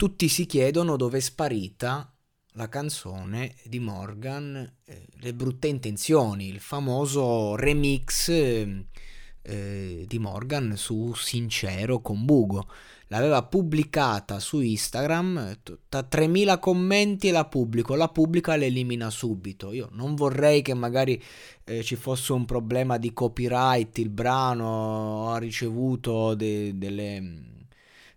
Tutti si chiedono dove è sparita la canzone di Morgan, eh, Le brutte intenzioni, il famoso remix eh, eh, di Morgan su Sincero con Bugo. L'aveva pubblicata su Instagram, da 3000 commenti la pubblico, la pubblica e l'elimina subito. Io non vorrei che magari eh, ci fosse un problema di copyright, il brano ha ricevuto de- delle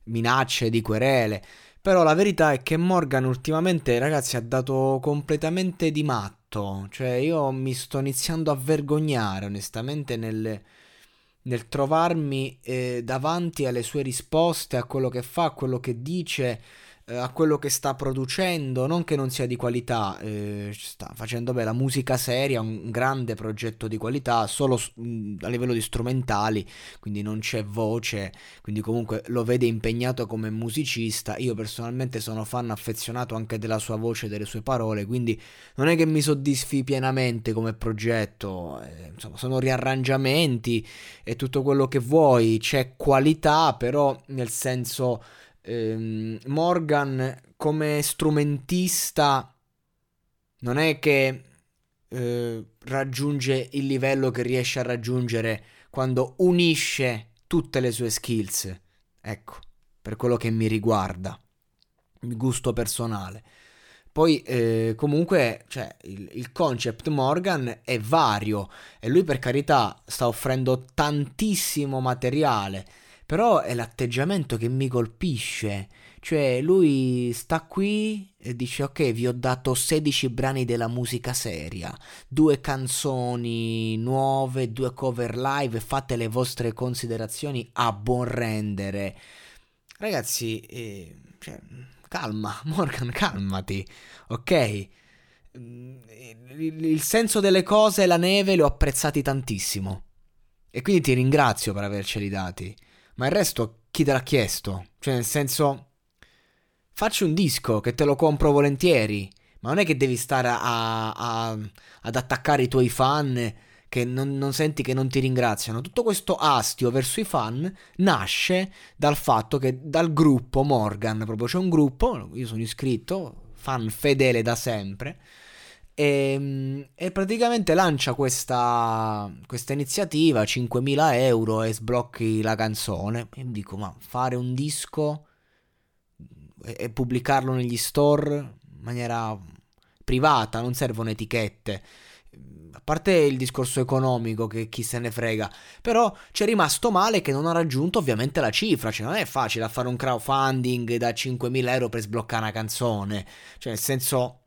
minacce di querele però la verità è che Morgan ultimamente, ragazzi, ha dato completamente di matto. Cioè, io mi sto iniziando a vergognare, onestamente, nel, nel trovarmi eh, davanti alle sue risposte, a quello che fa, a quello che dice eh, a quello che sta producendo, non che non sia di qualità, eh, sta facendo beh, la musica seria, un grande progetto di qualità, solo mh, a livello di strumentali, quindi non c'è voce, quindi comunque lo vede impegnato come musicista. Io personalmente sono fan affezionato anche della sua voce e delle sue parole, quindi non è che mi soddisfi pienamente come progetto, eh, insomma, sono riarrangiamenti e tutto quello che vuoi, c'è qualità, però nel senso ehm, Morgan come strumentista non è che eh, raggiunge il livello che riesce a raggiungere quando unisce tutte le sue skills. Ecco, per quello che mi riguarda, il gusto personale. Poi eh, comunque cioè, il, il, concept Morgan è vario e lui per carità sta offrendo tantissimo materiale però è l'atteggiamento che mi colpisce. Cioè, lui sta qui e dice: Ok, vi ho dato 16 brani della musica seria, due canzoni nuove, due cover live. Fate le vostre considerazioni a buon rendere. Ragazzi, eh, cioè, calma, Morgan, calmati, ok? Mm, il senso delle cose e la neve li ho apprezzati tantissimo. E quindi ti ringrazio per averceli dati. Ma il resto chi te l'ha chiesto? Cioè, nel senso, facci un disco che te lo compro volentieri. Ma non è che devi stare a, a, ad attaccare i tuoi fan che non, non, senti che non ti ringraziano. Tutto questo astio verso i fan nasce dal fatto che dal gruppo Morgan, proprio c'è un gruppo, io sono iscritto, fan fedele da sempre e, ehm, e, praticamente lancia questa, questa iniziativa 5.000 euro e sblocchi la canzone. E dico ma fare un disco e, e pubblicarlo negli store in maniera privata non servono etichette. A parte il discorso economico che chi se ne frega, però c'è rimasto male che non ha raggiunto ovviamente la cifra, cioè non è facile fare un crowdfunding da 5.000 euro per sbloccare una canzone, cioè nel senso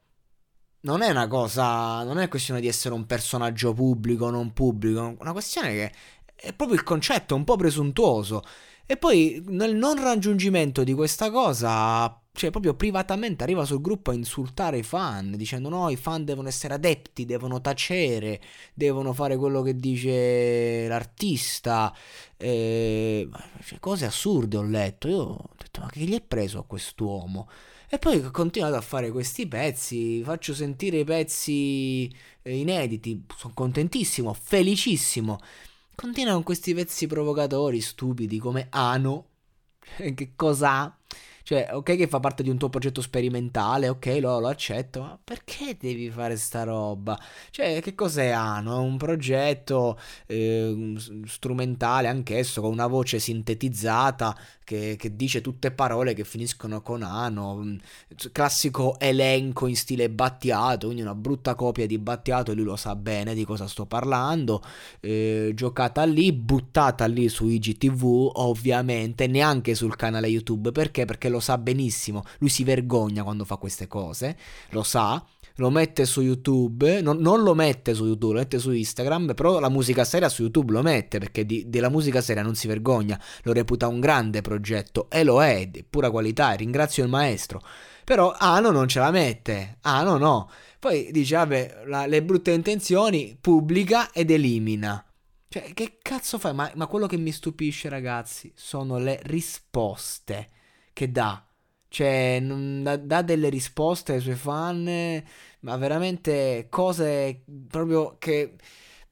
non è una cosa, non è questione di essere un personaggio pubblico o non pubblico, è una questione che è proprio il concetto, un po' presuntuoso. E poi nel non raggiungimento di questa cosa, cioè proprio privatamente arriva sul gruppo a insultare i fan, dicendo no, i fan devono essere adepti, devono tacere, devono fare quello che dice l'artista. Eh, cioè, cose assurde ho letto, io detto ma che gli è preso a quest'uomo? E poi ho continuato a fare questi pezzi, faccio sentire i pezzi eh, inediti, sono contentissimo, felicissimo. Continua con questi pezzi provocatori, stupidi, come Ano. che cosa cioè, ok che fa parte di un tuo progetto sperimentale, ok, lo, lo, accetto, ma perché devi fare sta roba? Cioè, che cos'è Ano? È un progetto eh, strumentale anch'esso, con una voce sintetizzata che, che, dice tutte parole che finiscono con Ano, mm, classico elenco in stile Battiato, quindi una brutta copia di Battiato, lui lo sa bene di cosa sto parlando, eh, giocata lì, buttata lì su IGTV, ovviamente, neanche sul canale YouTube, perché? Perché lo lo sa benissimo, lui si vergogna quando fa queste cose, lo sa, lo mette su YouTube, non, non, lo mette su YouTube, lo mette su Instagram, però la musica seria su YouTube lo mette perché di, della musica seria non si vergogna, lo reputa un grande progetto e lo è, di pura qualità, ringrazio il maestro. Però Ano non ce la mette, Ano no. Poi dice, vabbè, la, le brutte intenzioni pubblica ed elimina. Cioè, che cazzo fai? Ma, ma quello che mi stupisce, ragazzi, sono le risposte che dà. Cioè, dà, dà delle risposte ai suoi fan, ma veramente cose proprio che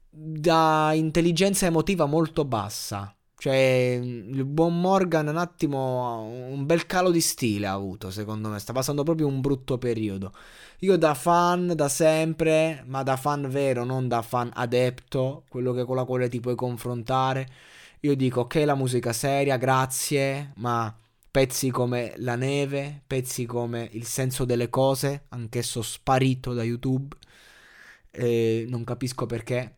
da intelligenza emotiva molto bassa. Cioè, il buon Morgan un attimo, un bel calo di stile ha avuto, secondo me. Sta passando proprio un brutto periodo. Io da fan, da sempre, ma da fan vero, non da fan adepto, quello che con la quale ti puoi confrontare. Io dico, ok, la musica seria, grazie, ma pezzi come La neve, pezzi come Il senso delle cose, anch'esso sparito da YouTube. Eh, non capisco perché.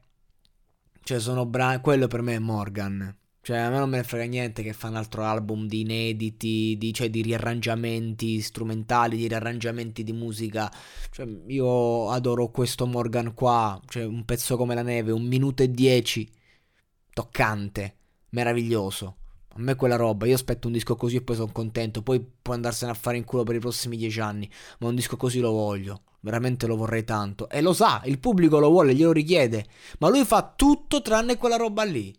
Cioè, sono brani. Quello per me è Morgan. Cioè, a me non me ne frega niente che fa un altro album di inediti, di, cioè, di riarrangiamenti strumentali, di riarrangiamenti di musica. Cioè, io adoro questo Morgan qua. Cioè, un pezzo come la neve, un minuto e dieci. Toccante, meraviglioso. A me quella roba, io aspetto un disco così e poi sono contento. Poi può andarsene a fare in culo per i prossimi dieci anni. Ma un disco così lo voglio. Veramente lo vorrei tanto. E lo sa, il pubblico lo vuole, glielo richiede. Ma lui fa tutto tranne quella roba lì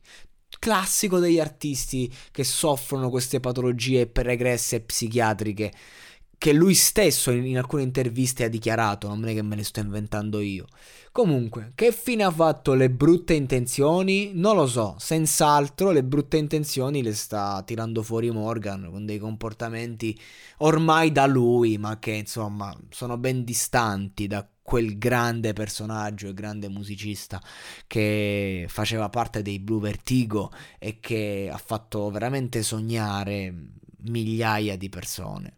classico degli artisti che soffrono queste patologie pregresse psichiatriche che lui stesso in, in, alcune interviste ha dichiarato, non è che me le sto inventando io. Comunque, che fine ha fatto le brutte intenzioni? Non lo so, senz'altro le brutte intenzioni le sta tirando fuori Morgan con dei comportamenti ormai da lui, ma che insomma sono ben distanti da quel grande personaggio e grande musicista che faceva parte dei Blue Vertigo e che ha fatto veramente sognare migliaia di persone.